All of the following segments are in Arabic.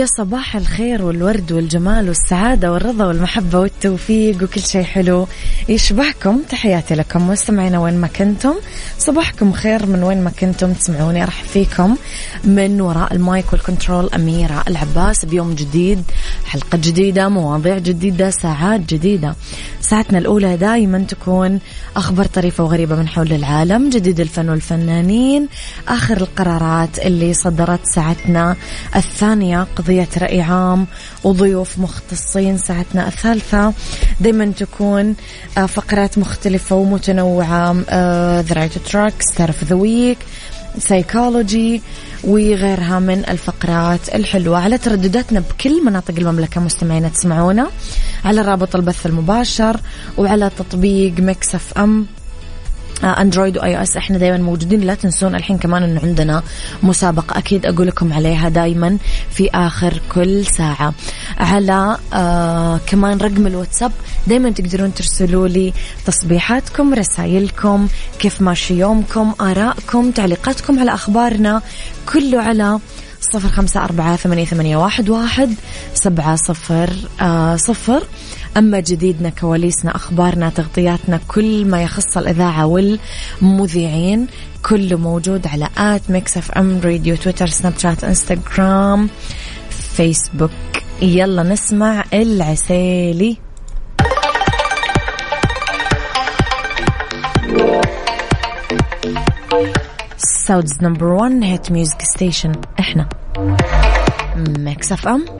يا صباح الخير والورد والجمال والسعادة والرضا والمحبة والتوفيق وكل شيء حلو. يشبهكم تحياتي لكم مستمعينا وين ما كنتم. صباحكم خير من وين ما كنتم تسمعوني أرحب فيكم. من وراء ال mic وال control أميرة العباس بيوم جديد. حلقة جديدة مواضيع جديدة ساعات جديدة. ساعتنا الأولى دائما تكون أخبار طريفة وغريبة من حول العالم جديد الفن والفنانين آخر القرارات اللي صدرت ساعتنا الثانية قضية رأي عام وضيوف مختصين ساعتنا الثالثة. دايما تكون آه، فقرات مختلفة ومتنوعة The Right Track Star Psychology وغيرها من الفقرات الحلوة. على تردداتنا بكل مناطق المملكة مستمعين تسمعونا على رابط البث المباشر وعلى تطبيق Mix FM. Android و iOS إحنا دائما موجودين. لا تنسون الحين كمان انه عندنا مسابقة أكيد أقول لكم عليها دائما في آخر كل ساعة. على آه كمان رقم الواتساب دائما تقدرون ترسلوا لي تصبيحاتكم رسائلكم كيف ماشي يومكم آرائكم تعليقاتكم على أخبارنا. كله على صفر خمسة أربعة ثمانية, ثمانية واحد, واحد سبعة صفر آه صفر. أما جديدنا كواليسنا أخبارنا تغطياتنا كل ما يخص الإذاعة والمذيعين كله موجود على at Mix FM Radio تويتر سناب شات إنستغرام فيسبوك. يلا نسمع العسيلي. Saudi's number 1 hit music station إحنا. Mix FM.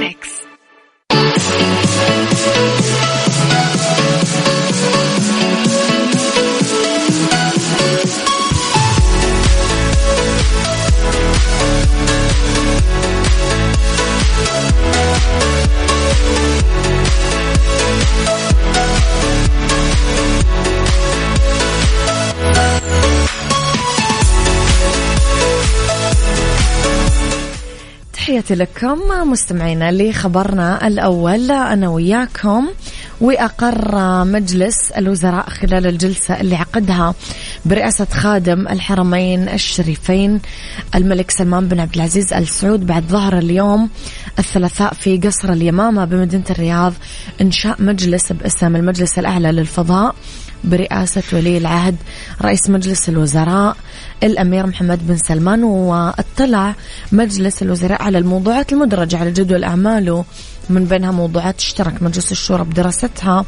تحياتي لكم مستمعينا لخبرنا الأول. أنا وياكم وأقر مجلس الوزراء خلال الجلسة اللي عقدها برئاسة خادم الحرمين الشريفين الملك سلمان بن عبد العزيز آل سعود بعد ظهر اليوم الثلاثاء في قصر اليمامة بمدينة الرياض إنشاء مجلس باسم المجلس الأعلى للفضاء. برئاسة ولي العهد رئيس مجلس الوزراء الأمير محمد بن سلمان واطلع مجلس الوزراء على الموضوعات المدرجة على جدول أعماله. من بينها موضوعات اشترك مجلس الشورى بدراستها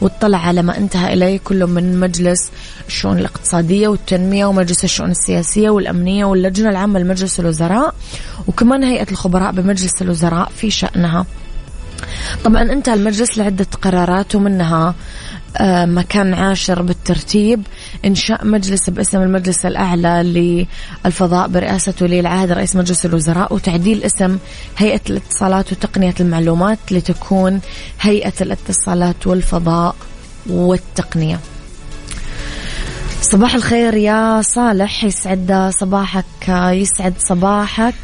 واطلع على ما انتهى إليه كل من مجلس الشؤون الاقتصادية والتنمية ومجلس الشؤون السياسية والأمنية واللجنة العامة لمجلس الوزراء وكمان هيئة الخبراء بمجلس الوزراء في شأنها. طبعا انتهى المجلس لعدة قرارات ومنها آه، مكان عاشر بالترتيب إنشاء مجلس باسم المجلس الأعلى للفضاء برئاسة ولي العهد رئيس مجلس الوزراء وتعديل اسم هيئة الاتصالات وتقنية المعلومات لتكون هيئة الاتصالات والفضاء والتقنية. صباح الخير يا صالح يسعد صباحك يسعد صباحك.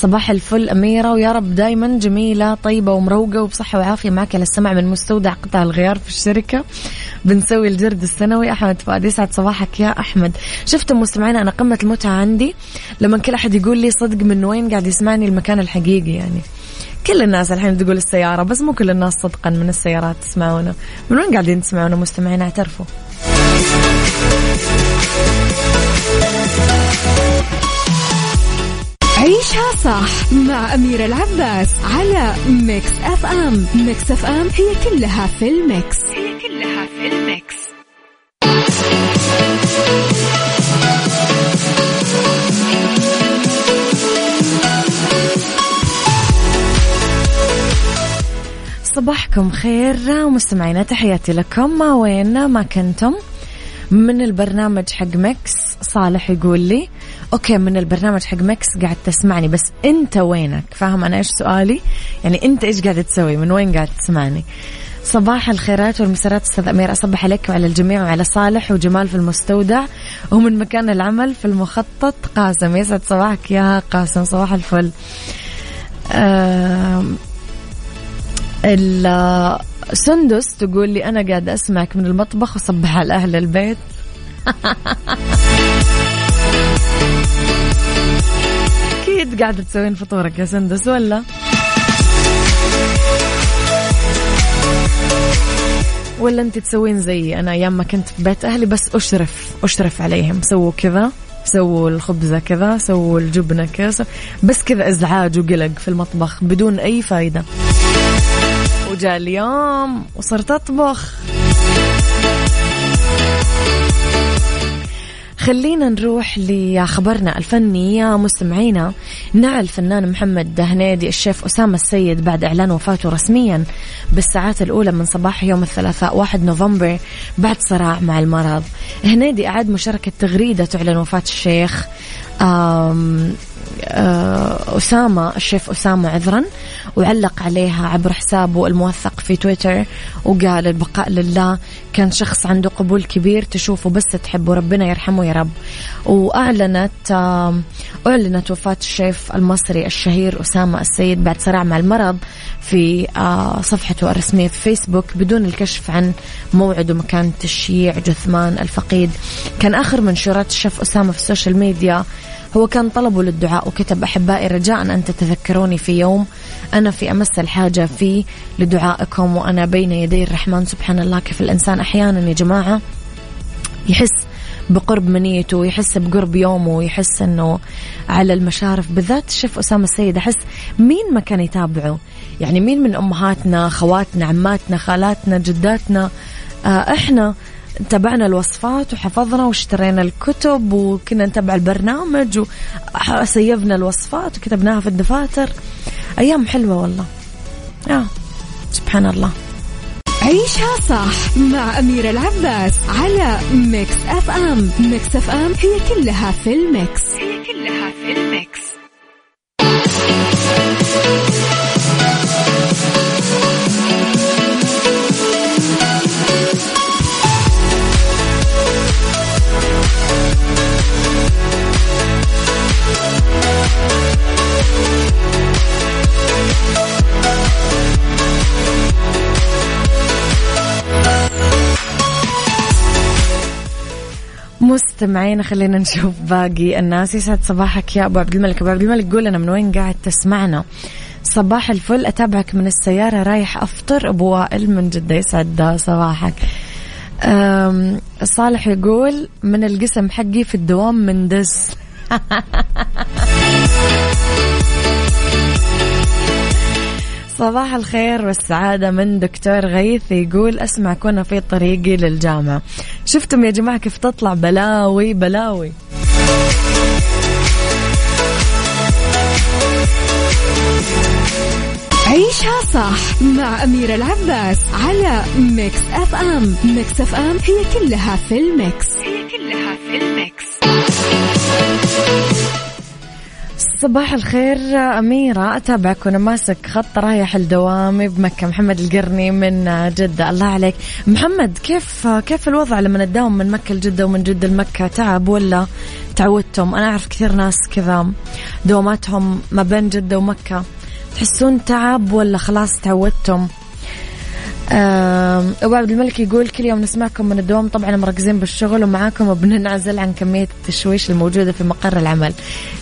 صباح الفل أميرة ويا رب دايما جميلة طيبة ومروقة وبصحة وعافية معك على السمع من مستودع قطع الغيار في الشركة. بنسوي الجرد السنوي. أحمد فؤاد يسعد صباحك يا أحمد. شفتم مستمعين أنا قمة المتعة عندي. لما كل أحد يقول لي صدق من وين قاعد يسمعني المكان الحقيقي يعني. كل الناس الحين تقول السيارة بس مو كل الناس صدقا من السيارات تسمعونا. من وين قاعدين تسمعونا مستمعين اعترفوا. عيشها صح مع أميرة العباس على Mix FM. Mix FM هي كلها في ال mix. هي كلها في ال mix. صباحكم خير ومستمعينا تحياتي لكم. ما وين ما كنتم؟ من البرنامج حق مكس صالح يقول لي okay من البرنامج حق مكس قاعد تسمعني بس أنت وينك؟ فاهم أنا إيش سؤالي؟ يعني أنت إيش قاعد تسوي؟ من وين قاعد تسمعني؟ صباح الخيرات والمسرات أستاذ امير أصبح عليك وعلى الجميع وعلى صالح وجمال في المستودع ومن مكان العمل في المخطط. قاسم يسعد صباحك يا قاسم صباح الفل. سندس تقول لي أنا قاعدة أسمعك من المطبخ وصبح على أهل البيت. أكيد قاعدة تسوين فطورك يا سندس ولا؟ ولا أنت تسوين زيي أنا أيام ما كنت في بيت أهلي بس أشرف أشرف عليهم. سووا كذا سووا الخبزة كذا سووا الجبنة كذا بس كذا إزعاج وقلق في المطبخ بدون أي فايدة. وجاء اليوم وصرت أطبخ. خلينا نروح لخبرنا الفني. يا مستمعينا نعى الفنان محمد هنيدي الشيف أسامة السيد بعد إعلان وفاته رسميا بالساعات الأولى من صباح يوم الثلاثاء 1 نوفمبر بعد صراع مع المرض. هنيدي أعاد مشاركة تغريدة تعلن وفاة الشيخ. أسامة الشيف أسامة عذرا وعلق عليها عبر حسابه الموثق في تويتر وقال البقاء لله كان شخص عنده قبول كبير تشوفه بس تحبه ربنا يرحمه يا رب. وأعلنت أعلنت وفاة الشيف المصري الشهير أسامة السيد بعد صراع مع المرض في آه، صفحته الرسمية في فيسبوك بدون الكشف عن موعد ومكان تشييع جثمان الفقيد. كان آخر منشورات الشيف أسامة في ال social media هو كان طلبه للدعاء وكتب أحبائي رجاء أن تتذكروني في يوم أنا في أمس الحاجة فيه لدعائكم وأنا بين يدي الرحمن. سبحان الله كيف الإنسان أحيانا يا جماعة يحس بقرب منيته ويحس بقرب يومه ويحس إنه على المشارف. بالذات الشيف أسامة السيد أحس مين ما كان يتابعه؟ يعني مين من أمهاتنا خواتنا عماتنا خالاتنا جداتنا؟ آه إحنا تابعنا الوصفات وحفظنا واشترينا الكتب وكنا نتابع البرنامج وسيفنا الوصفات وكتبناها في الدفاتر. أيام حلوة والله. آه. سبحان الله. عيشها صح مع أميرة العباس على Mix FM Mix FM هي كلها في ال mix. هي كلها في ال mix. مستمعين خلينا نشوف باقي الناس. يسعد صباحك يا أبو عبد الملك. أبو عبد الملك قول لنا من وين قاعد تسمعنا؟ صباح الفل. أتابعك من السيارة رايح أفطر أبو وائل من جدة. يسعد صباحك. صالح يقول من القسم حقي في الدوام من دس صباح الخير والسعادة من دكتور غيث يقول أسمع كنا في طريقي للجامعة. شفتم يا جماعة كيف تطلع بلاوي بلاوي. عيشها صح مع أميرة العباس على Mix FM Mix FM هي كلها في ال mix. هي كلها في ال mix. صباح الخير أميرة. أتابعك وأنا ماسك خط رايح لدوامي بمكة. محمد القرني من جدة. الله عليك. محمد كيف كيف الوضع لما تداوم من مكة لجدة ومن جدة لمكة؟ تعب ولا تعودتم؟ أنا أعرف كثير ناس كذا دواماتهم ما بين جدة ومكة. تحسون تعب ولا خلاص تعودتم؟ أبو عبد الملك يقول كل يوم نسمعكم من الدوام. طبعا مركزين بالشغل ومعاكم بننعزل عن كمية التشويش الموجودة في مقر العمل.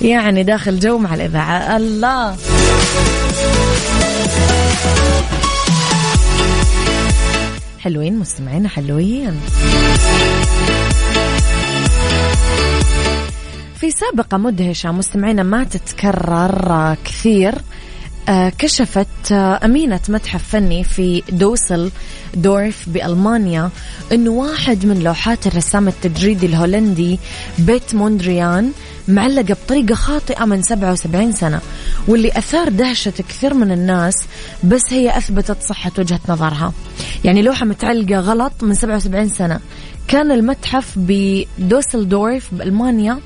يعني داخل جو مع الإذاعة. الله! حلوين مستمعين حلوين. في سابقة مدهشة مستمعينا ما تتكرر كثير. كشفت آه، أمينة متحف فني في دوسل دورف بألمانيا أنه واحد من لوحات الرسام التجريدي الهولندي بيت موندريان معلقة بطريقة خاطئة من 77 سنة واللي أثار دهشة كثير من الناس بس هي أثبتت صحة وجهة نظرها. يعني لوحة متعلقة غلط من 77 سنة. كان المتحف بدوسلدورف بألمانيا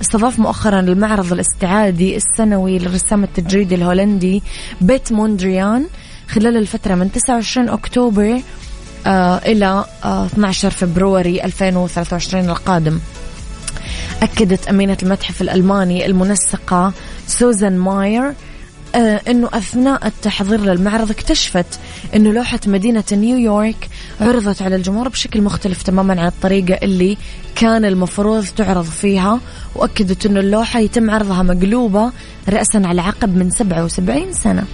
استضاف مؤخرا المعرض الاستعادي السنوي للرسام التجريدي الهولندي بيت موندريان خلال الفترة من 29 أكتوبر آه إلى آه 12 فبراير 2023 القادم. أكدت أمينة المتحف الألماني المنسقة سوزان ماير إنه أثناء التحضير للمعرض اكتشفت إنه لوحة مدينة نيويورك عرضت على الجمهور بشكل مختلف تماما عن الطريقة اللي كان المفروض تعرض فيها وأكدت إنه اللوحة يتم عرضها مقلوبة راسا على عقب من 77 سنة.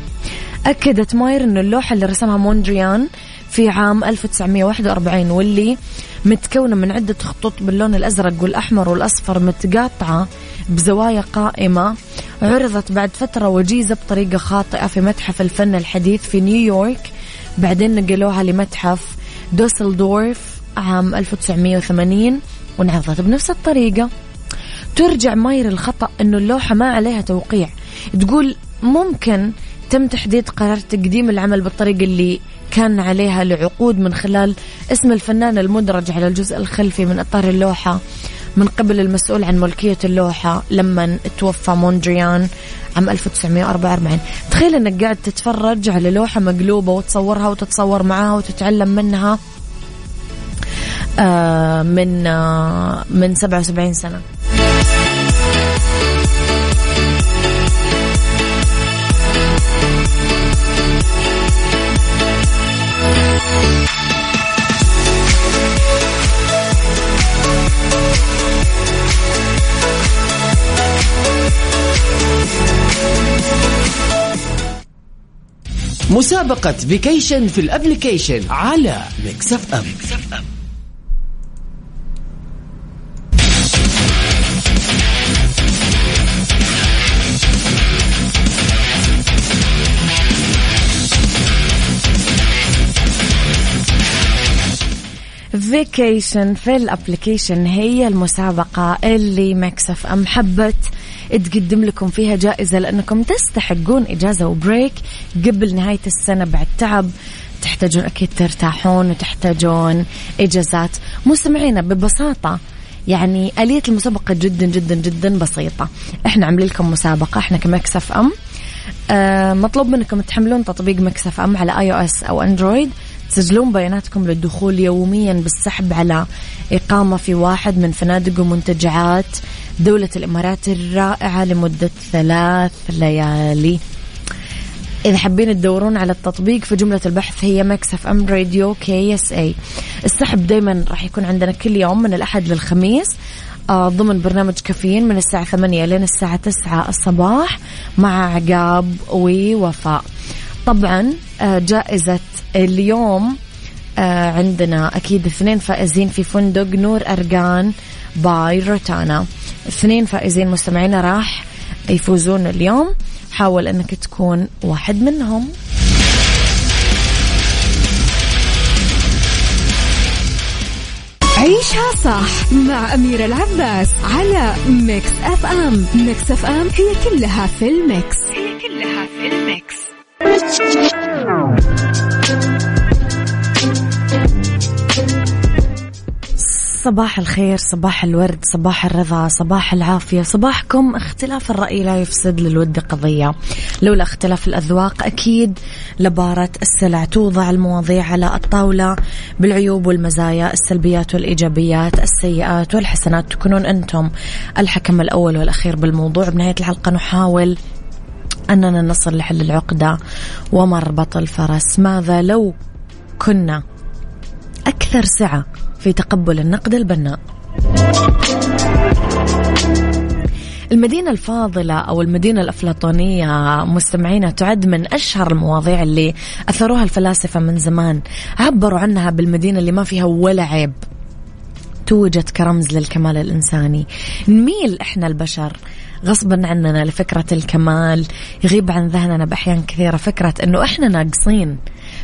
أكدت ماير إنه اللوحة اللي رسمها موندريان في عام 1941 واللي متكونة من عدة خطوط باللون الأزرق والأحمر والأصفر متقاطعة بزوايا قائمة. عرضت بعد فترة وجيزة بطريقة خاطئة في متحف الفن الحديث في نيويورك. بعدين نقلوها لمتحف دوسلدورف عام 1980 وانعرضت بنفس الطريقة. ترجع ماير الخطأ أنه اللوحة ما عليها توقيع. تقول ممكن تم تحديد قرار تقديم العمل بالطريقة اللي كان عليها لعقود من خلال اسم الفنان المدرج على الجزء الخلفي من إطار اللوحة. من قبل المسؤول عن ملكية اللوحة لما توفى موندريان عام 1944 تخيل إنك قاعد تتفرج على لوحة مقلوبة وتصورها وتتصور معاها وتتعلم منها آه من آه من 77 سنة. مسابقة vacation في ال application على Mix FM, Mix FM. vacation في ال application هي المسابقة اللي Mix FM حبت تقدم لكم فيها جائزة لأنكم تستحقون إجازة و break قبل نهاية السنة بعد تعب. تحتاجون أكيد ترتاحون وتحتاجون إجازات. مستمعينا ببساطة يعني آلية المسابقة جدا جدا جدا بسيطة. إحنا عاملين لكم مسابقة إحنا ك Mix FM آه مطلوب منكم تحملون تطبيق Mix FM على iOS أو Android تسجلون بياناتكم للدخول يوميا بالسحب على إقامة في واحد من فنادق ومنتجعات. دولة الإمارات الرائعة لمدة ثلاث ليالي. إذا حابين تدورون على التطبيق في جملة البحث هي Mix FM Radio KSA السحب دايما راح يكون عندنا كل يوم من الأحد للخميس آه ضمن برنامج كافيين من الساعة ثمانية لين الساعة تسعة الصباح مع عقاب ووفاء. طبعا آه جائزة اليوم آه عندنا أكيد اثنين فائزين في فندق Nour Arjaan by Rotana. اثنين فائزين مستمعينا راح يفوزون اليوم. حاول أنك تكون واحد منهم. عيشها صح مع أميرة العباس على Mix FM Mix FM هي كلها في ال mix. هي كلها في الميكس. صباح الخير صباح الورد صباح الرضا صباح العافية صباحكم. اختلاف الرأي لا يفسد للود قضية. لولا اختلاف الأذواق أكيد لبارة السلع توضع المواضيع على الطاولة. بالعيوب والمزايا السلبيات والإيجابيات السيئات والحسنات تكونون أنتم الحكم الأول والأخير بالموضوع. بنهاية الحلقة نحاول أننا نصل لحل العقدة ومربط الفرس. ماذا لو كنا أكثر سعة في تقبل النقد البناء. المدينة الفاضلة أو المدينة الأفلاطونية مستمعينا تعد من أشهر المواضيع اللي أثروها الفلاسفة من زمان. عبروا عنها بالمدينة اللي ما فيها ولا عيب. توجد كرمز للكمال الإنساني. نميل إحنا البشر. غصبا عننا لفكرة الكمال. يغيب عن ذهننا بأحيان كثيرة فكرة أنه إحنا ناقصين.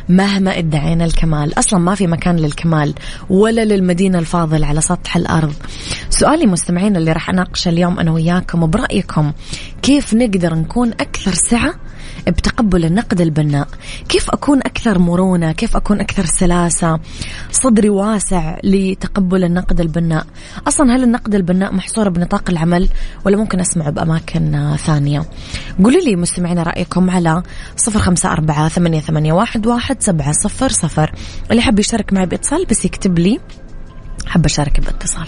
مهما ادعينا الكمال. أصلا ما في مكان للكمال ولا للمدينة الفاضل على سطح الأرض. سؤالي مستمعين اللي راح أناقشه اليوم أنا وياكم برأيكم كيف نقدر نكون أكثر سعة بتقبل النقد البناء. كيف أكون أكثر مرونة؟ كيف أكون أكثر سلاسة؟ صدري واسع لتقبل النقد البناء. أصلا هل النقد البناء محصور بنطاق العمل ولا ممكن أسمعه بأماكن ثانية؟ قولوا لي مستمعين رأيكم على صفر خمسة أربعة ثمانية, ثمانية واحد, واحد سبعة صفر صفر. اللي حاب يشارك معي بإتصال بس يكتب لي حاب أشارك بإتصال.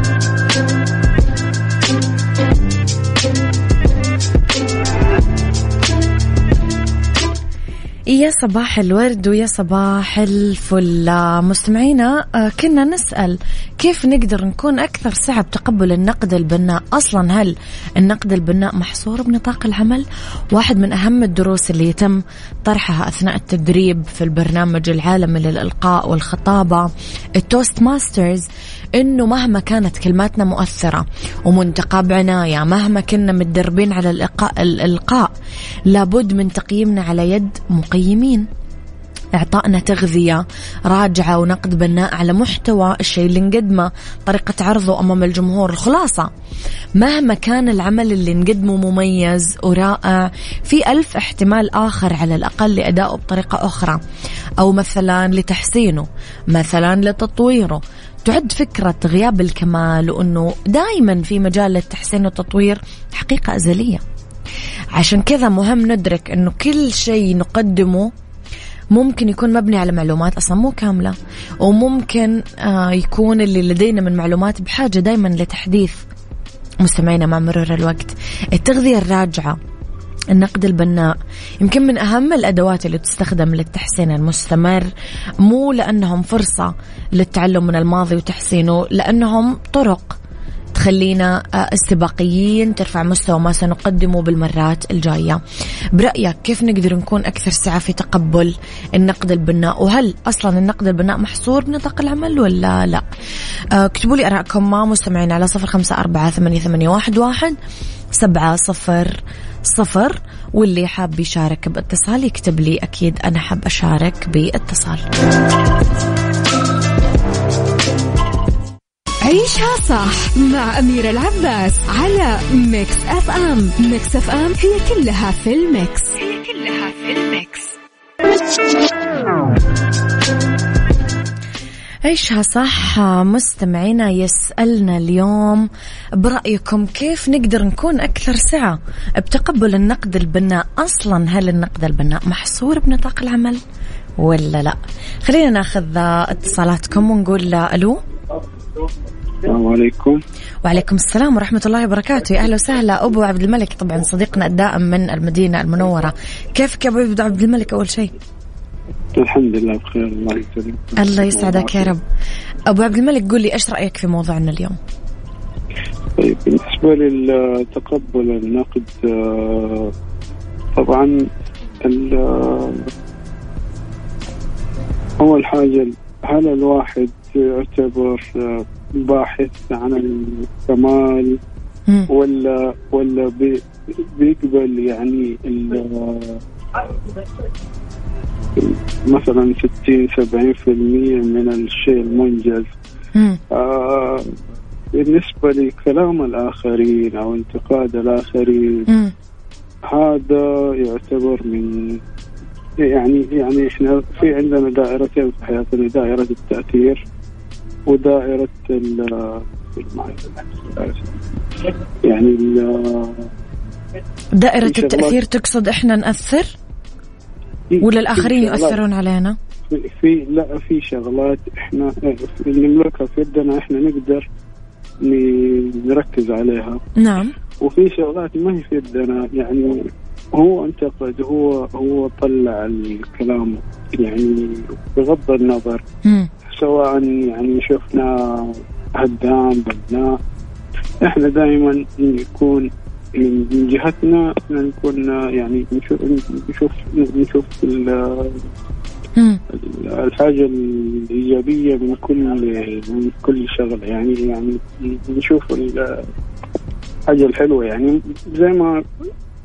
يا صباح الورد ويا صباح الفل. مستمعينا آه، كنا نسأل كيف نقدر نكون أكثر سعة بتقبل النقد البناء؟ أصلا هل النقد البناء محصور بنطاق العمل؟ واحد من أهم الدروس اللي يتم طرحها أثناء التدريب في البرنامج العالمي للإلقاء والخطابة ال Toastmasters إنه مهما كانت كلماتنا مؤثرة ومنتقاة بعناية مهما كنا متدربين على الالقاء الإلقاء لابد من تقييمنا على يد مقيمين. إعطائنا تغذية راجعة ونقد بناء على محتوى الشيء اللي نقدمه طريقة عرضه أمام الجمهور الخلاصة. مهما كان العمل اللي نقدمه مميز ورائع في ألف احتمال آخر على الأقل لأدائه بطريقة أخرى. أو مثلا لتحسينه مثلا لتطويره تعد فكرة غياب الكمال وأنه دائما في مجال للتحسين والتطوير حقيقة أزلية. عشان كذا مهم ندرك أنه كل شيء نقدمه ممكن يكون مبني على معلومات أصلا مو كاملة وممكن آه يكون اللي لدينا من معلومات بحاجة دائما لتحديث مستمعينا مع مرور الوقت. التغذية الراجعة النقد البناء. يمكن من أهم الأدوات اللي تستخدم للتحسين المستمر مو لأنهم فرصة للتعلم من الماضي وتحسينه لأنهم طرق تخلينا آه، استباقيين ترفع مستوى ما سنقدمه بالمرات الجاية. برأيك كيف نقدر نكون أكثر سعة في تقبل النقد البناء؟ وهل أصلا النقد البناء محصور بنطاق العمل ولا لا؟ آه، اكتبوا لي أراءكم ما مستمعين على صفر خمسة أربعة ثمانية, واحد. سبعة صفر صفر واللي حاب يشارك باتصال يكتب لي أكيد أنا حاب أشارك باتصال. عيشها صح مع أميرة العباس على Mix FM Mix FM هي كلها في ال mix. هي كلها في ال mix. عيشها صح. مستمعينا يسألنا اليوم برأيكم كيف نقدر نكون أكثر سعة بتقبل النقد البناء؟ أصلا هل النقد البناء محصور بنطاق العمل ولا لا؟ خلينا ناخذ اتصالاتكم ونقول ألو. السلام عليكم. وعليكم السلام ورحمة الله وبركاته. يا أهلا وسهلا. أبو عبد الملك طبعا صديقنا الدائم من المدينة المنورة. كيفك يا أبو عبد الملك؟ أول شيء. الحمد لله بخير الله يسلمك الله يسعدك يا رب. أبو عبد الملك قول لي إيش رأيك في موضوعنا اليوم؟ طيب بالنسبة للتقبل النقد آه، طبعا أول حاجة هل الواحد يعتبر آه، باحث عن الكمال ولا ولا بيقبل يعني مثلا 60 70% من الشيء المنجز. آه بالنسبة لكلام الآخرين أو انتقاد الآخرين مم. هذا يعتبر من يعني يعني إحنا في عندنا دائرتين في حياتنا دائرة التأثير ودائرة ال يعني ال- دائرة التأثير تقصد إحنا نأثر؟ ولا شغلات- يؤثرون علينا؟ في, في لا في شغلات. إحنا نملكها في يدنا إحنا نقدر نركز عليها. نعم. وفي شغلات ما هي في يدنا يعني هو انتقد هو هو طلع الكلام يعني بغض النظر. مم. سواء يعني شفنا هدام بناء. إحنا دائما نكون من جهتنا إحنا نكون يعني نشوف نشوف نشوف. الحاجة الإيجابية من كل من كل شغلة يعني يعني نشوف ال- الحاجة الحلوة يعني زي ما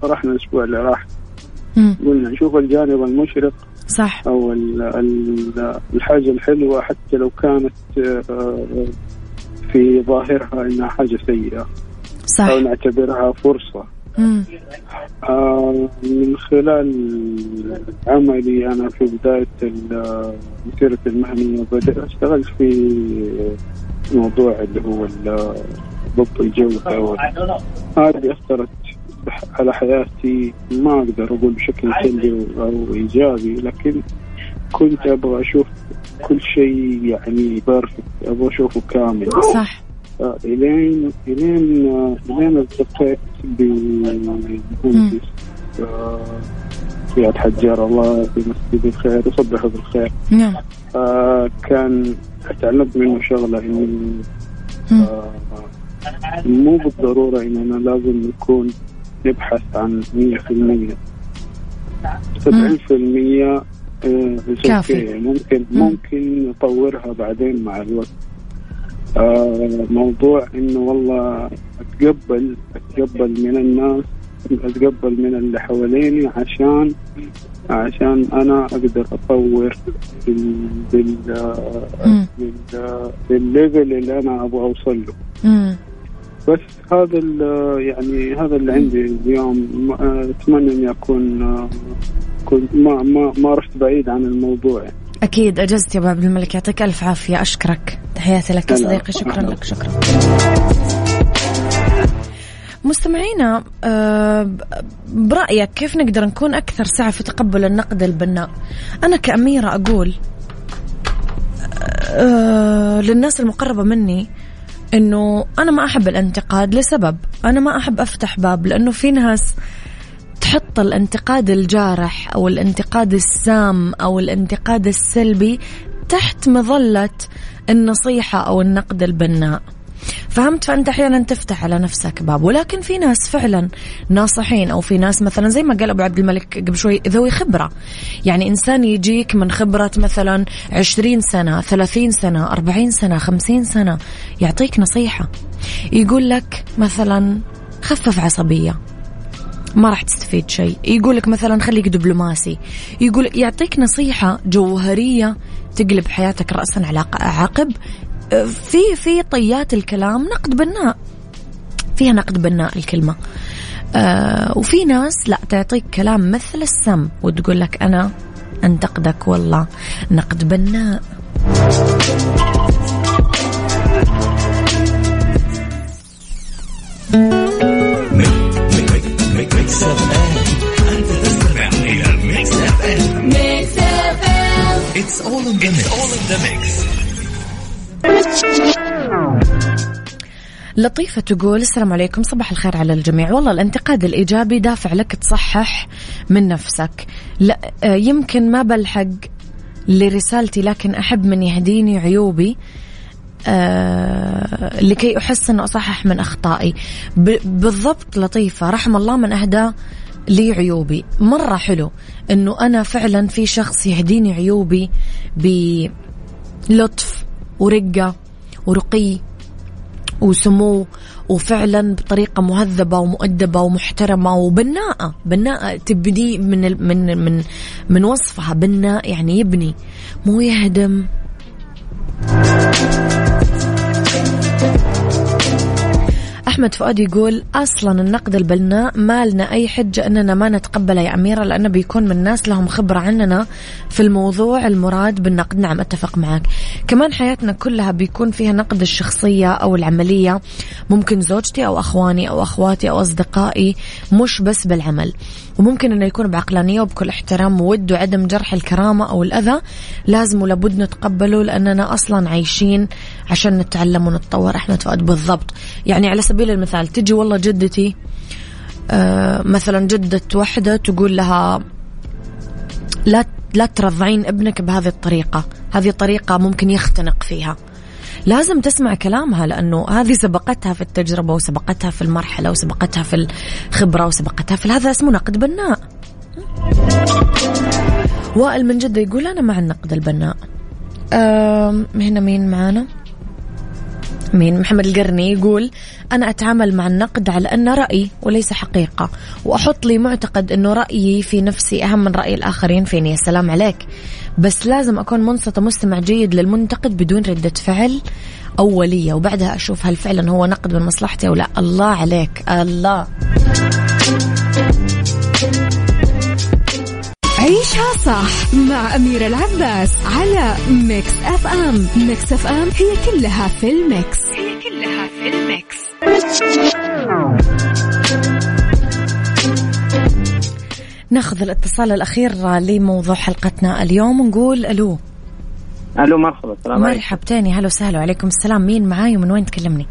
رحنا الأسبوع اللي راح. قلنا نشوف الجانب المشرق صح أو ال- ال- الحاجة الحلوة حتى لو كانت آه، في ظاهرها إنها حاجة سيئة صح. أو نعتبرها فرصة. مم. آه، من خلال عملي أنا في بداية مسيرتي المهنية بدأت اشتغلت في موضوع اللي هو ضبط الجودة هذه أثرت على حياتي. ما أقدر أقول بشكل سلبي أو إيجابي لكن كنت أبغى أشوف كل شيء يعني بيرفكت أبغى أشوفه كامل. صح. الين إلين إلين التقيت بمهندس آه، زياد حجار الله في مسجد الخير يصبحه بالخير نعم آه، كان تعلمت منه شغلة انه مم. آه، مو بالضرورة اننا لازم نكون نبحث عن 100% 70% آه، is كافي. ممكن مم. ممكن نطورها بعدين مع الوقت موضوع إنه والله أتقبل أتقبل من الناس أتقبل من اللي حواليني عشان عشان أنا أقدر أطور بال بال بال level اللي أنا أبغى أوصل له مم. بس هذا ال- يعني هذا اللي عندي اليوم أتمنى إني أكون آه، كنت ما ما ما رحت بعيد عن الموضوع يعني. أكيد أجزت يا أبو عبد الملك. يعطيك ألف عافية. أشكرك. تحياتي لك يا. صديقي. شكرا. لك. شكرا مستمعينا آه، برأيك كيف نقدر نكون أكثر سعة في تقبل النقد البناء؟ أنا كأميرة أقول آه، للناس المقربة مني إنه أنا ما أحب الانتقاد لسبب. أنا ما أحب أفتح باب لأنه في ناس تحط الانتقاد الجارح أو الانتقاد السام أو الانتقاد السلبي تحت مظلة النصيحة أو النقد البناء. فهمت؟ فأنت أحيانا تفتح على نفسك باب. ولكن في ناس فعلا ناصحين أو في ناس مثلا زي ما قال أبو عبد الملك قبل شوي ذوي خبرة. يعني إنسان يجيك من خبرة مثلا عشرين سنة ثلاثين سنة أربعين سنة خمسين سنة يعطيك نصيحة. يقول لك مثلا خفف عصبية. ما راح تستفيد شيء. يقول لك مثلا خليك دبلوماسي. يقول يعطيك نصيحة جوهرية تقلب حياتك رأسا على عقب. في في طيات الكلام نقد بناء. فيها نقد بناء الكلمة. آه وفي ناس لا تعطيك كلام مثل السم وتقول لك أنا أنتقدك والله. نقد بناء. FM it's all in the mix لطيفة تقول السلام عليكم. صباح الخير على الجميع. والله الانتقاد الإيجابي دافع لك تصحح من نفسك. لا يمكن ما بلحق لرسالتي لكن أحب من يهديني عيوبي آه لكي أحسن وأصحح من أخطائي. بالضبط لطيفة. رحم الله من أهدى لي عيوبي. مرة حلو أنه أنا فعلا في شخص يهديني عيوبي بلطف ورقة ورقي وسمو وفعلا بطريقة مهذبة ومؤدبة ومحترمة وبناءة. بناءة تبدي من من من من وصفها. بناء يعني يبني. مو يهدم. أحمد فؤاد يقول أصلا النقد البناء ما لنا أي حجة أننا ما نتقبله يا أميرة لأنه بيكون من ناس لهم خبرة عننا في الموضوع المراد بالنقد. نعم أتفق معك. كمان حياتنا كلها بيكون فيها نقد الشخصية أو العملية. ممكن زوجتي أو أخواني أو أخواتي أو أصدقائي مش بس بالعمل. وممكن أنه يكون بعقلانية وبكل احترام وود وعدم جرح الكرامة أو الأذى لازم ولابد نتقبله لأننا أصلا عايشين عشان نتعلم ونتطور أحمد فؤاد بالضبط. يعني على سبيل المثال تجي والله جدتي آه مثلا جدة واحدة تقول لها لا لا ترضعين ابنك بهذه الطريقة هذه طريقة ممكن يختنق فيها. لازم تسمع كلامها لأنه هذه سبقتها في التجربة وسبقتها في المرحلة وسبقتها في الخبرة وسبقتها في هذا اسمه نقد بناء. وائل من جدة يقول أنا مع النقد البناء. هنا مين معانا؟ مين؟ محمد القرني يقول أنا أتعامل مع النقد على أنه رأي وليس حقيقة. وأحط لي معتقد أنه رأيي في نفسي أهم من رأي الآخرين فيني. يا سلام عليك. بس لازم أكون منصتة مستمع جيد للمنتقد بدون ردة فعل أولية. وبعدها أشوف هل فعلا هو نقد من مصلحتي أو لا. الله عليك. الله. عيشها صح مع أميرة العباس على Mix FM. Mix FM هي كلها في ال mix. ناخذ الاتصال الأخير لموضوع حلقتنا اليوم. ونقول ألو. ألو مرحبا السلام عليكم. مرحبتين هلا وسهلا وعليكم السلام. مين معاي ومن وين تكلمني؟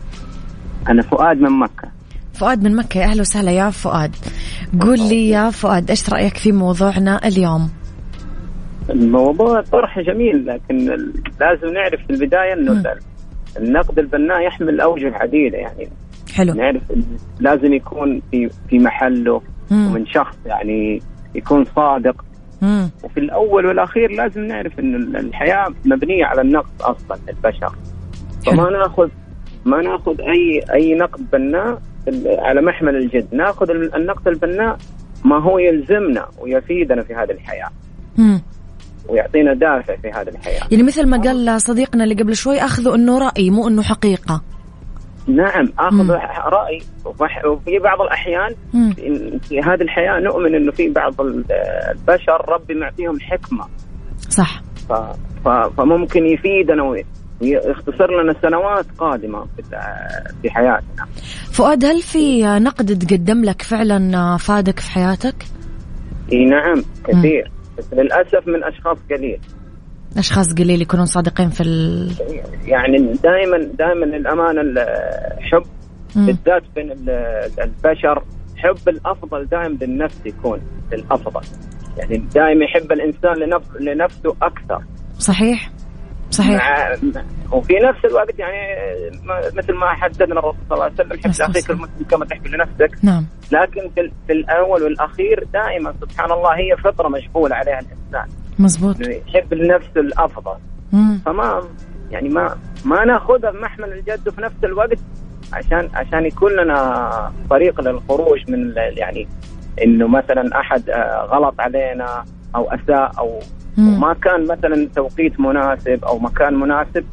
أنا فؤاد من مكة. فؤاد من مكة يا أهلا وسهلا يا فؤاد. قول لي يا فؤاد إيش رأيك في موضوعنا اليوم؟ الموضوع طرح جميل لكن لازم نعرف في البداية إنه النقد البناء يحمل اوجه عديده يعني حلو. نعرف لازم يكون في في محله مم. ومن شخص يعني يكون صادق. مم. وفي الأول والأخير لازم نعرف إن ال- الحياة مبنية على النقد أصلا للبشر. فما ناخذ ما ناخذ أي أي نقد بناء على محمل الجد. ناخذ ال- النقد البناء ما هو يلزمنا ويفيدنا في هذه الحياة. مم. ويعطينا دافع في هذه الحياة. يعني مثل ما قال صديقنا اللي قبل شوي أخذوا أنه رأي مو أنه حقيقة. نعم آخذ مم. رأي. وفي بعض الأحيان في هذه الحياة نؤمن إنه في بعض ال- البشر ربي معطيهم حكمة. صح. ف... ف... فممكن يفيدنا وي- ويختصر لنا سنوات قادمة في حياتنا. فؤاد هل في نقد تقدم لك فعلا فادك في حياتك؟ إي نعم كثير. بس للأسف من أشخاص قليل. أشخاص قليل يكونون صادقين في ال... يعني دائما دائما للامانه الحب. بالذات بين ال- البشر حب الأفضل دائم للنفس يكون للأفضل. يعني دائما يحب الإنسان لنفس لنفسه أكثر. صحيح؟ صحيح. مع وفي نفس الوقت يعني مثل ما حددنا الرسول صلى الله عليه وسلم حب لأخيك. المسلم كما تحب لنفسك. نعم. لكن في, ال- في الأول والأخير دائما سبحان الله هي فطرة مجبوله عليها الإنسان. مزبوط يحب لنفسه الأفضل مم. فما يعني ما ما ناخذها بمحمل الجد وفي نفس الوقت عشان عشان يكون لنا طريق للخروج من يعني إنه مثلا أحد آه، غلط علينا أو أساء أو مم. ما كان مثلا توقيت مناسب أو مكان مناسب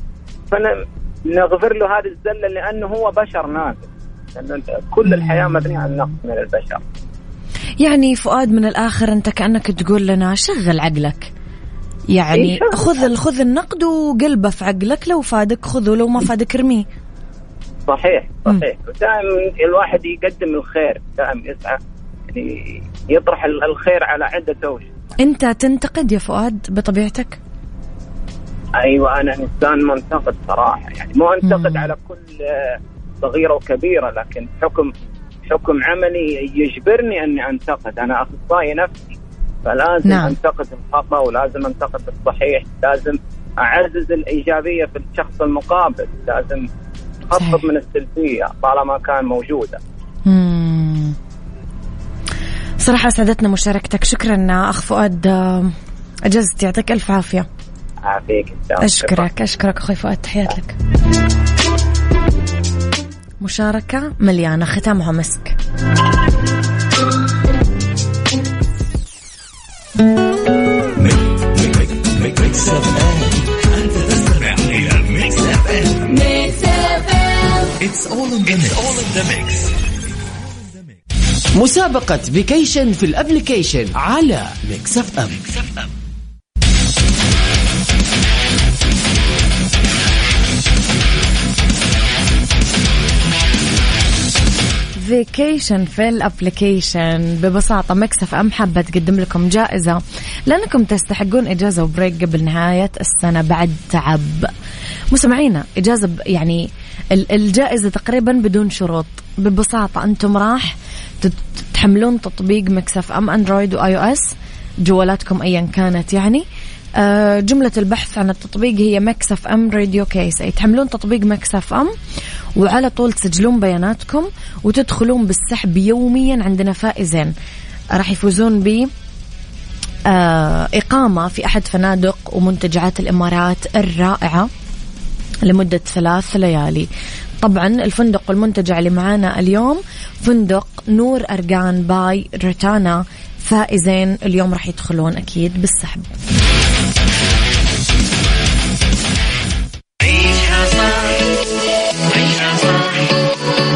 فنغفر له هذه الزلة لأنه هو بشر ناقص كل الحياة مبنية على النقص من البشر يعني فؤاد من الآخر أنت كأنك تقول لنا شغل عقلك يعني إيه،. خذ خذ النقد وقلبه في عقلك لو فادك خذه لو ما فادك ارميه صحيح. صحيح دائما الواحد يقدم الخير دائما يسعى يعني يطرح ال- الخير على عدة اوجه أنت تنتقد يا فؤاد بطبيعتك أيوه أنا إنسان منتقد صراحة يعني مو أنتقد مم. على كل آه، صغيرة وكبيرة لكن حكم حكم عملي يجبرني أني أنتقد. أنا أخصائي نفسي. فلازم نعم. أنتقد الخطأ ولازم أنتقد الصحيح. لازم أعزز الإيجابية في الشخص المقابل. لازم. اخفض من السلبية طالما كان موجودة. مم. صراحة سعدتنا مشاركتك. شكرا أخ فؤاد. أجزت. يعطيك ألف عافية. عافيك. أشكرك. أشكرك أخوي فؤاد. تحيات لك مشاركة مليانة ختامها مسك Mix Mix Mix. مسابقة vacation في ال application على Mix FM vacation في ال application ببساطة Mix FM حابة تقدم لكم جائزة لأنكم تستحقون إجازة و break قبل نهاية السنة بعد تعب. مستمعينا إجازة يعني ال- الجائزة تقريبا بدون شروط. ببساطة أنتم راح تحملون تطبيق Mix FM Android و iOS جوالاتكم أيا كانت يعني. جملة البحث عن التطبيق هي Mix FM Radio KSA. أي تحملون تطبيق Mix FM وعلى طول تسجلون بياناتكم وتدخلون بالسحب يوميا عندنا فائزين. راح يفوزون ب آه، إقامة في أحد فنادق ومنتجعات الإمارات الرائعة لمدة ثلاث ليالي. طبعا الفندق والمنتجع اللي معانا اليوم فندق نور أرقان باي ريتانا. فائزين اليوم راح يدخلون أكيد بالسحب.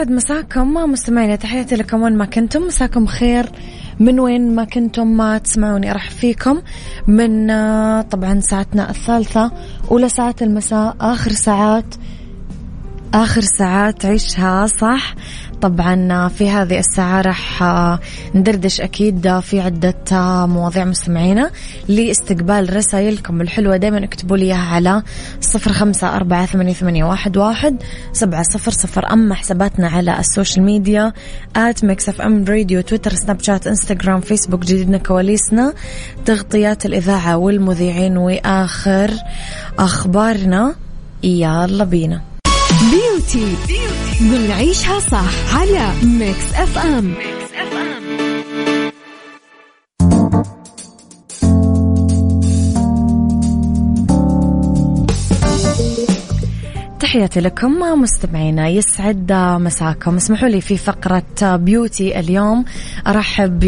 يسعد مساكم مستمعينا تحياتي لكم وين ما كنتم. مساكم خير من وين ما كنتم ما تسمعوني أرحب فيكم من آه، طبعا ساعتنا الثالثة أولى ساعات المساء آخر ساعات آخر ساعات عيشها صح؟ طبعا في هذه الساعة راح ندردش أكيد في عدة مواضيع مستمعينا لاستقبال رسائلكم الحلوة. دايما اكتبوا لي إياها على صفر خمسة أربعة ثمانية, واحد, سبعة صفر صفر. أما حساباتنا على ال social media at Mix FM Radio Twitter Snapchat Instagram Facebook جديدنا كواليسنا تغطيات الإذاعة والمذيعين وآخر أخبارنا. يلا بينا. beauty بنعيشها صح على Mix FM تحياتي لكم مستمعينا يسعد مساكم. اسمحوا لي في فقرة beauty اليوم أرحب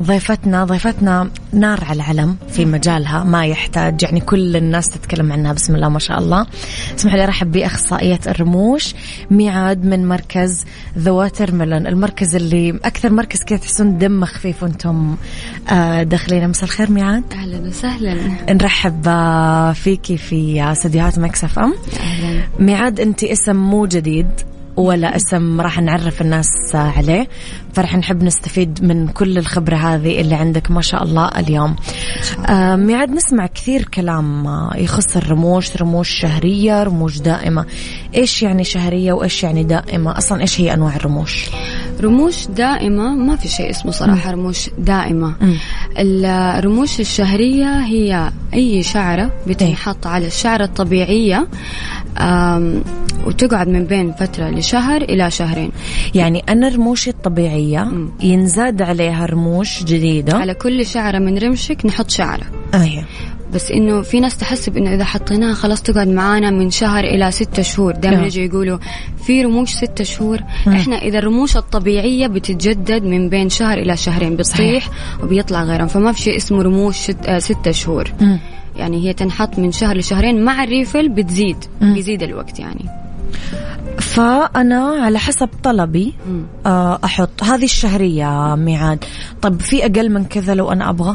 بضيفتنا. ضيفتنا نار على العلم في مجالها ما يحتاج يعني كل الناس تتكلم عنها بسم الله ما شاء الله. اسمحوا لي أرحب بأخصائية الرموش ميعاد من مركز The Watermelon المركز اللي أكثر مركز كذا تحسون دم خفيف وأنتم آه، داخلين. مساء الخير ميعاد. أهلا وسهلا. نرحب آه، فيكي في آه، استديوهات مكسف ام أهلا. ميعاد انت اسم مو جديد ولا اسم راح نعرف الناس عليه فرح نحب نستفيد من كل الخبرة هذه اللي عندك ما شاء الله اليوم. آه ميعاد نسمع كثير كلام آه، يخص الرموش رموش شهرية رموش دائمة. إيش يعني شهرية وإيش يعني دائمة؟ أصلا إيش هي أنواع الرموش؟ رموش دائمة ما في شيء اسمه صراحة رموش دائمة. مم. الرموش الشهرية هي أي شعرة بتنحط على الشعرة الطبيعية وتقعد من بين فترة لشهر إلى شهرين. يعني أنا رموشي الطبيعية مم. ينزاد عليها رموش جديدة. على كل شعرة من رمشك نحط شعرة. أيوه بس إنه في ناس تحسب انه إذا حطيناها خلاص تقعد معانا من شهر إلى ستة شهور. دائما نعم. يجوا يقولوا في رموش ستة شهور. إحنا إذا الرموش الطبيعية بتتجدد من بين شهر إلى شهرين بتطيح وبيطلع غيرهم. فما في شيء اسمه رموش ست آه ستة شهور. مم. يعني هي تنحط من شهر لشهرين. مع ال refill بتزيد مم. بيزيد الوقت يعني. فأنا على حسب طلبي. آه، أحط. هذه الشهرية ميعاد. طب في أقل من كذا لو أنا أبغى؟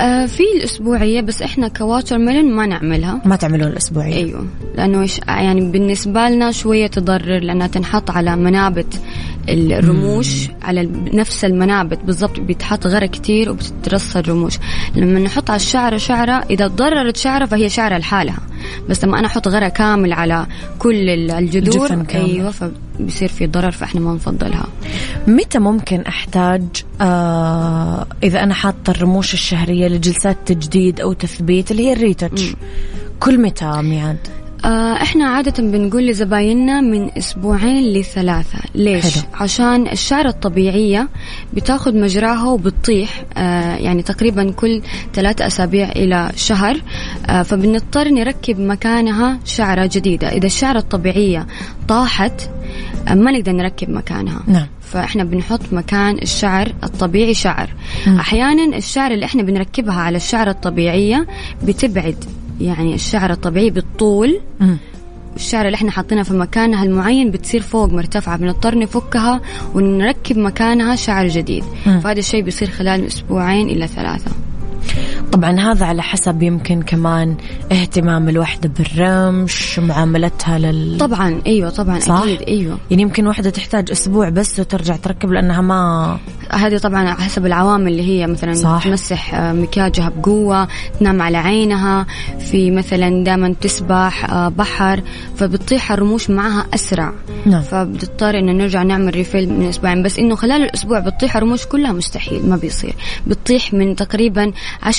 آه في الأسبوعية بس إحنا ك Watermelon ما نعملها. ما تعملون الأسبوعية؟ أيوه لأنه إيش- يعني بالنسبة لنا شوية تضرر لأنها تنحط على منابت الرموش على ال- نفس المنابت بالضبط بيتحط غرة كتير وبتترص الرموش. لما نحط على الشعرة شعرة إذا تضررت شعرة فهي شعرة لحالها. بس لما أنا أحط غرة كامل على كل ال- الجذور. أيوه فبصير في ضرر فإحنا ما نفضلها. متى ممكن أحتاج آه إذا أنا حاطة الرموش الشهرية لجلسات تجديد أو تثبيت اللي هي الريتاتش كل متى ميعاد إحنا عادة بنقول لزبايننا من أسبوعين لثلاثة ليش؟ حلو. عشان الشعر الطبيعية بتاخد مجراها وبتطيح آه يعني تقريبا كل ثلاثة أسابيع إلى شهر آه فبنضطر نركب مكانها شعرة جديدة إذا الشعرة الطبيعية طاحت آه ما نقدر نركب مكانها نعم. فإحنا بنحط مكان الشعر الطبيعي شعر أحيانا الشعر اللي إحنا بنركبها على الشعر الطبيعية بتبعد يعني الشعر الطبيعي بالطول. الشعر اللي إحنا حاطينها في مكانها المعين بتصير فوق مرتفعة بنضطر نفكها ونركب مكانها شعر جديد. فهذا الشيء بيصير خلال أسبوعين إلى ثلاثة طبعا هذا على حسب يمكن كمان اهتمام الوحدة بالرمش معاملتها لل طبعا أيوه طبعا صح؟ أكيد أيوه يعني يمكن واحدة تحتاج أسبوع بس وترجع تركب لأنها ما هذه طبعا على حسب العوامل اللي هي مثلا صح. تمسح آه، مكياجها بقوة تنام على عينها في مثلا دائما تسبح آه، بحر فبتطيح الرموش معها أسرع نعم. فبنضطر إنه نرجع نعمل ريفيل من أسبوعين بس إنه خلال الأسبوع بتطيح الرموش كلها مستحيل ما بيصير بتطيح من تقريبا 10%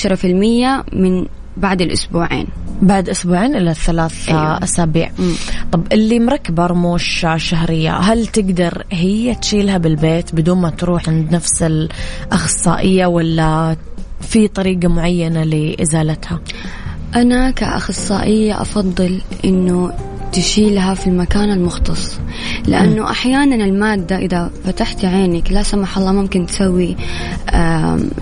من بعد الأسبوعين بعد أسبوعين إلى ثلاث أيوة. أيوة. أسابيع مم. طب اللي مركبة رموش شهرية هل تقدر هي تشيلها بالبيت بدون ما تروح عند نفس الأخصائية ولا في طريقة معينة لإزالتها أنا كأخصائية أفضل إنه تشيلها في المكان المختص. لأنه أحيانا المادة إذا فتحت عينك لا سمح الله ممكن تسوي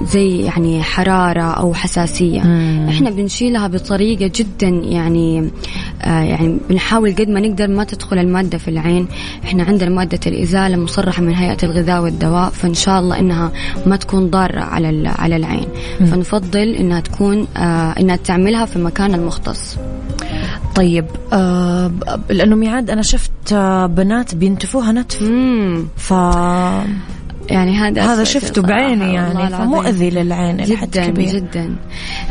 زي يعني حرارة أو حساسية. مم. إحنا بنشيلها بطريقة جدا يعني آه، يعني بنحاول قد ما نقدر ما تدخل المادة في العين. إحنا عندنا مادة الإزالة مصرحة من هيئة الغذاء والدواء فإن شاء الله إنها ما تكون ضارة على على العين. فنفضل إنها تكون آه، إنها تعملها في المكان المختص. طيب آه لأنه ميعاد أنا شفت آه بنات بينتفوها نتف مم. ف يعني هذا هذا شفته بعيني يعني. فمؤذي للعين جدا كبير جدا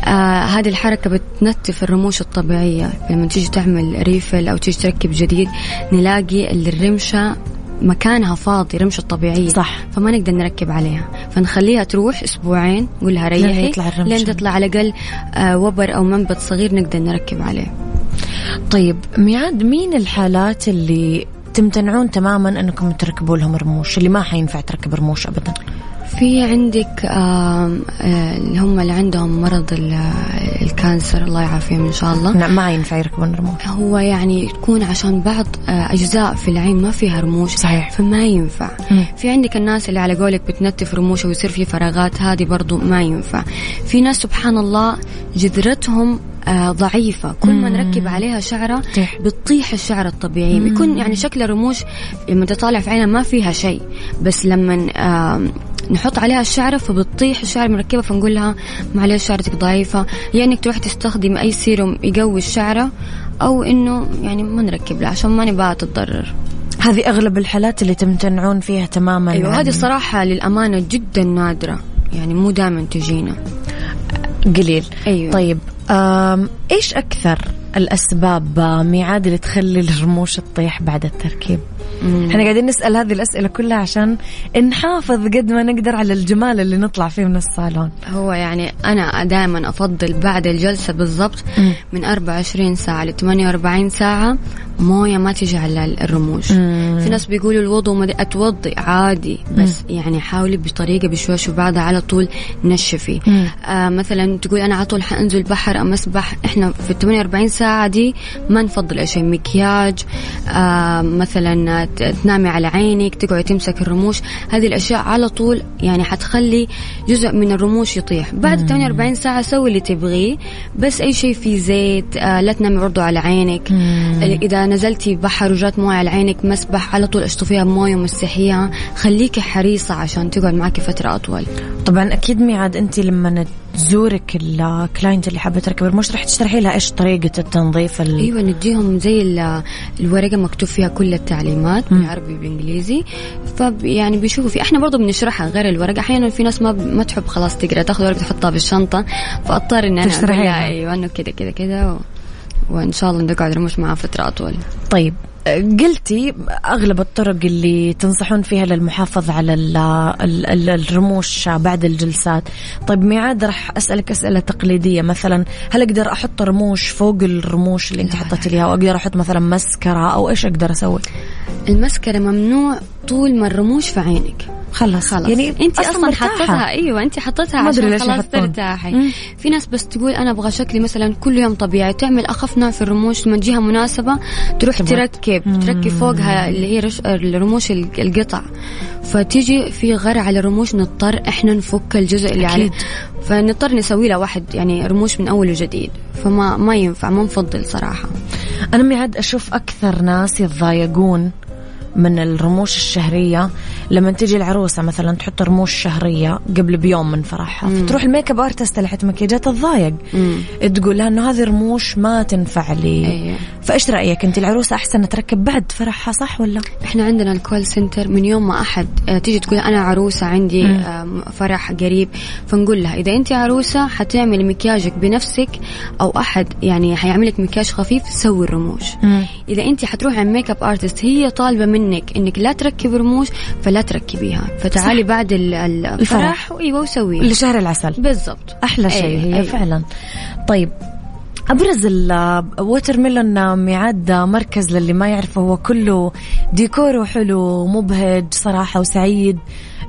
آه هذه الحركة بتنتف الرموش الطبيعية لما تيجي تعمل ريفل أو تيجي تركب جديد نلاقي الرمشة مكانها فاضي رمشة طبيعية صح. فما نقدر نركب عليها فنخليها تروح أسبوعين نقول لها لين ريحي يطلع الرمشة. لين تطلع على الأقل آه وبر أو منبت صغير نقدر نركب عليه طيب ميعاد مين الحالات اللي تمتنعون تماما أنكم تركبوا لهم رموش اللي ما حينفع تركب رموش ابدا؟ في عندك آم، آه اللي هم اللي عندهم مرض آه، الكانسر الله يعافيهم إن شاء الله. نعم ما ينفع يركبون رموش. هو يعني تكون عشان بعض آه، أجزاء في العين ما فيها رموش صحيح. فما ينفع. مم. في عندك الناس اللي على قولك بتنتف رموش ويصير في فراغات هذه برضو ما ينفع. في ناس سبحان الله جذرتهم آه ضعيفة. كل ما نركب عليها شعرة تطيح. بتطيح الشعر الطبيعي. بيكون يعني شكل الرموش لما تطالع في عينها ما فيها شيء. بس لما آه نحط عليها الشعرة فبتطيح الشعر مركبة فنقول لها معلش شعرتك ضعيفة. يا إنك تروح تستخدم أي سيروم يقوي الشعرة أو إنه يعني ما نركب لها عشان ما نبغاها تتضرر هذه أغلب الحالات اللي تمتنعون فيها تماما أيوه عن- هذه الصراحة للأمانة جدا نادرة. يعني مو دائما تجينا. قليل أيوة. طيب إيش أكثر الأسباب ميعاد اللي تخلي الرموش تطيح بعد التركيب إحنا قاعدين نسأل هذه الأسئلة كلها عشان نحافظ قد ما نقدر على الجمال اللي نطلع فيه من الصالون. هو يعني أنا دائما أفضل بعد الجلسة بالضبط مم. من 24 ساعة ل 48 ساعة. موية ما تجي على الرموش. مم. في ناس بيقولوا الوضوء ما أتوضي عادي بس يعني حاولي بطريقة بشويش وبعدها على طول نشفي. مم. آه مثلا تقول أنا على طول حأنزل بحر أم أسبح. إحنا في ال 48 ساعة دي ما نفضل شيء مكياج. آه مثلا تنامي على عينك تقعدي تمسك الرموش. هذه الأشياء على طول يعني حتخلي جزء من الرموش يطيح. بعد 48 ساعة سوي اللي تبغيه. بس أي شيء فيه زيت آه لا تنامي برضو على عينك. إذا نزلتي بحر وجات موية على عينك مسبح على طول اشطفيها بموية ومسحيها خليكي حريصة عشان تقعد معك فترة أطول. طبعا أكيد ميعاد انت لما تزورك ال client اللي حابة تركب الرموش راح تشرحي لها إيش طريقة التنظيف ال... أيوه نديهم زي ال- الورقة مكتوب فيها كل التعليمات. بالعربي وبالانجليزي ف يعني بيشوفوا في إحنا برضو بنشرحها غير الورقه أحيانا في ناس ما ما تحب خلاص تقرأ تاخذ ورقة تحطها بالشنطه فأضطر إن أنا أيوه إنه كذا كذا كذا و... وإن شاء الله نقعد رموش معاه فترة أطول. طيب. قلتي أغلب الطرق اللي تنصحون فيها للمحافظة على ال ال ال الرموش بعد الجلسات؟ طيب ميعاد راح أسألك أسئلة تقليدية. مثلا هل أقدر أحط رموش فوق الرموش اللي انت حطيتي لي اياها أو أقدر أحط مثلا مسكرة أو إيش أقدر أسوي؟ المسكرة ممنوع طول ما الرموش في عينك. خلاص خلاص. يعني انت أصلا, مرتاحة. حطيتها أيوه انت حطيتها عشان خلاص. ترتاحي. في ناس بس تقول أنا أبغى شكلي مثلا كل يوم طبيعي. تعمل أخف نوع في الرموش لما تجيها مناسبة تروح تبغى- تركب تركب فوقها اللي هي رش... الرموش ال- القطع. فتيجي في غر على الرموش نضطر إحنا نفك الجزء اللي عليه. أكيد. فنضطر نسوي له واحد يعني رموش من أول وجديد. فما ما ينفع ما نفضل صراحة. أنا ميعاد أشوف أكثر ناس يتضايقون من الرموش الشهرية. لما تجي العروسة مثلا تحط رموش شهرية قبل بيوم من فرحها فتروح ال makeup artist اللي حتى مكياجات تتضايق. تقول لها إنه هذه رموش ما تنفع لي. أيوة. فإيش رأيك أنت؟ العروسة أحسن تركب بعد فرحها صح ولا؟ إحنا عندنا ال call center من يوم ما أحد آه، تيجي تقول أنا عروسة عندي آم، فرح قريب. فنقول لها إذا أنت عروسة حتعملي مكياجك بنفسك أو أحد يعني حيعمل لك مكياج خفيف سوي الرموش. إذا أنت حتروحي عند makeup artist هي طالبة منك إنك لا تركبي رموش فلا تركبيها. فتعالي بعد ال- ال- الفرح. إيوه وسويها. لشهر العسل. بالضبط. أحلى شيء أيوة، هي أيوة. فعلا. طيب أبرز ال Watermelon ميعاد مركز للي ما يعرفه هو كله ديكوره حلو مبهج صراحة وسعيد.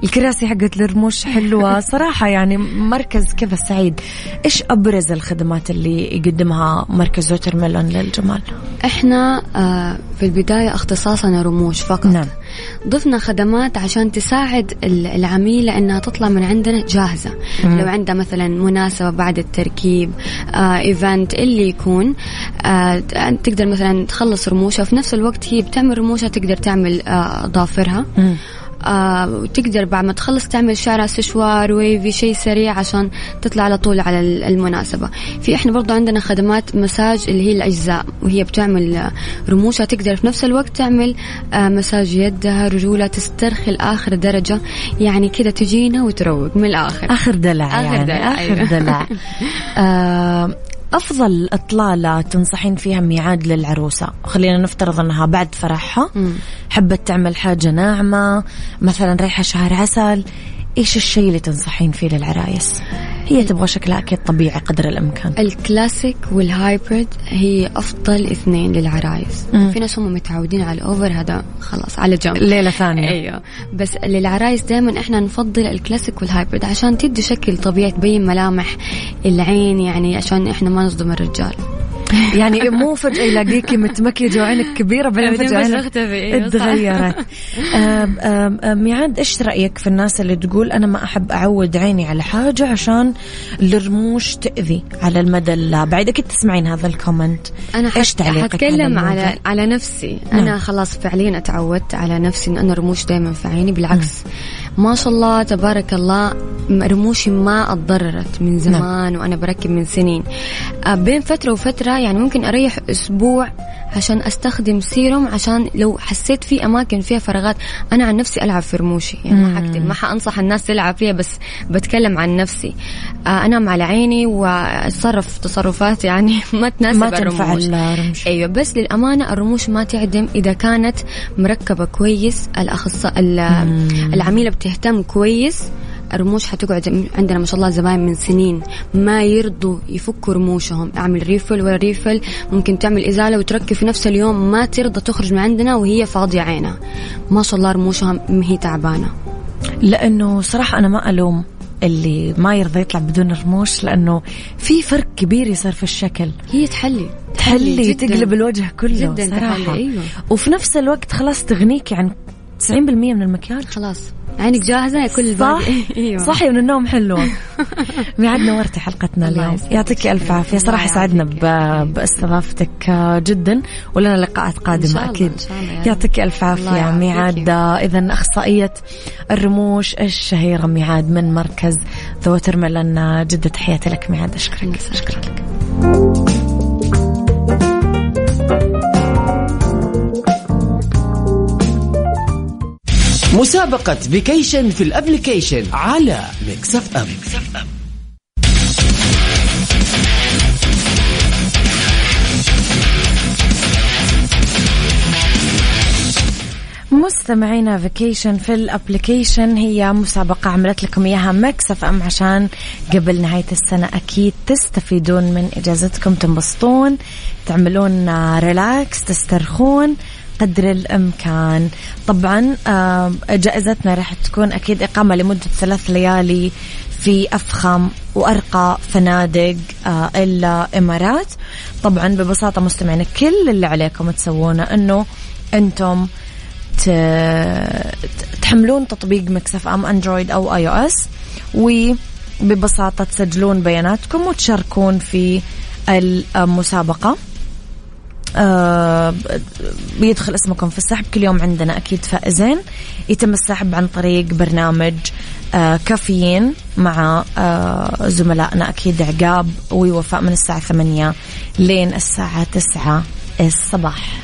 الكراسي حقت الرموش حلوة صراحة يعني مركز كذا سعيد إيش أبرز الخدمات اللي يقدمها مركز Watermelon للجمال إحنا آه، في البداية اختصاصنا رموش فقط نعم. ضفنا خدمات عشان تساعد ال- العميلة إنها تطلع من عندنا جاهزة مم. لو عندها مثلا مناسبة بعد التركيب آه event اللي يكون آه تقدر مثلا تخلص رموشها في نفس الوقت هي بتعمل رموشها تقدر تعمل آه أظافرها مم. آه وتقدر بعد ما تخلص تعمل شعرها سشوار ويفي شيء سريع عشان تطلع على طول على ال- المناسبة. في إحنا برضو عندنا خدمات مساج اللي هي الأجزاء وهي بتعمل آه، رموشها تقدر في نفس الوقت تعمل آه مساج يدها رجولها تسترخي لآخر درجة. يعني كده تجينا وتروق من الآخر. آخر دلع آخر يعني دلع، آخر أيوة. دلع. آه أفضل إطلالة تنصحين فيها ميعاد للعروسة. خلينا نفترض أنها بعد فرحها. حبت تعمل حاجة ناعمة مثلا رايحه شهر عسل. إيش الشيء اللي تنصحين فيه للعرايس؟ هي تبغى شكلها أكيد طبيعي قدر الإمكان. ال classic وال hybrid هي أفضل اثنين للعرايس. مم. في ناس هم متعودين على ال over هذا خلاص على جنب. ليلة ثانية. أيوه. بس للعرايس دائما إحنا نفضل ال classic وال hybrid عشان تدي شكل طبيعي تبين ملامح العين يعني عشان إحنا ما نصدم الرجال. يعني مو فجأة يلاقيكي متمكيجه وعينك كبيرة بعدين بس عينك أيوة. تغيرت ميعاد إيش رأيك في الناس اللي تقول أنا ما أحب أعود عيني على حاجة عشان الرموش تأذي على المدى البعيد أكيد تسمعين هذا الكومنت أنا إيش تعليقك حتكلم على على؟ على نفسي نعم. أنا خلاص فعليا اتعودت على نفسي إن أنا رموش دائما في عيني بالعكس ما شاء الله تبارك الله رموشي ما اتضررت من زمان وأنا بركب من سنين. آه، بين فترة وفترة يعني ممكن أريح أسبوع عشان أستخدم سيروم عشان لو حسيت في أماكن فيها فراغات أنا عن نفسي ألعب في رموشي. يعني ما حكتب ما حأنصح الناس تلعب فيها بس بتكلم عن نفسي. آه، أنام على عيني وأتصرف تصرفات يعني ما تناسب ما تنفع الرموش. أيوه بس للأمانة الرموش ما تعدم إذا كانت مركبة كويس الاخصائي العميلة بتهتم كويس الرموش حتقعد عندنا ما شاء الله زباين من سنين ما يرضوا يفكوا رموشهم. أعمل refill ولا refill ممكن تعمل إزالة وتركب في نفس اليوم ما ترضى تخرج من عندنا وهي فاضية عينها. ما شاء الله رموشها ما هي تعبانة. لأنه صراحة أنا ما ألوم اللي ما يرضى يطلع بدون رموش لأنه في فرق كبير يصير في الشكل. هي تحلي. تحلي جداً. تقلب الوجه كله جداً صراحة. تحلي، أيوة. وفي نفس الوقت خلاص تغنيكي عن 90% من المكياج؟ خلاص. عينك جاهزة يا كل صح؟ أيوه. صحي من النوم حلوة ميعاد نورتي حلقتنا اليوم. يعطيك ألف عافية. الله صراحة سعدنا باستضافتك آه، جدا ولنا لقاءات يا رب. يعطيك عافية. يعافيك. ميعاد إذا أخصائية الرموش الشهيرة ميعاد من مركز ذا وترملن جدة تحياتي لك ميعاد. أشكرك. شكرا. لك مسابقة vacation في ال application على Mix FM مستمعينا vacation في ال application هي مسابقة عملت لكم إياها Mix FM عشان قبل نهاية السنة أكيد تستفيدون من إجازتكم تنبسطون تعملون relax تسترخون. قدر الإمكان. طبعا آه، جائزتنا راح تكون أكيد إقامة لمدة ثلاث ليالي في أفخم وأرقى فنادق آه، الامارات طبعا ببساطة مستمعينا كل اللي عليكم تسوونه إنه أنتم تحملون تطبيق Mix FM Android أو iOS وببساطة تسجلون بياناتكم وتشاركون في المسابقة. آه بيدخل اسمكم في السحب. كل يوم عندنا أكيد فائزين. يتم السحب عن طريق برنامج آه كافيين مع آه زملائنا. أكيد عقاب ووفاء من الساعة ثمانية لين الساعة تسعة الصباح.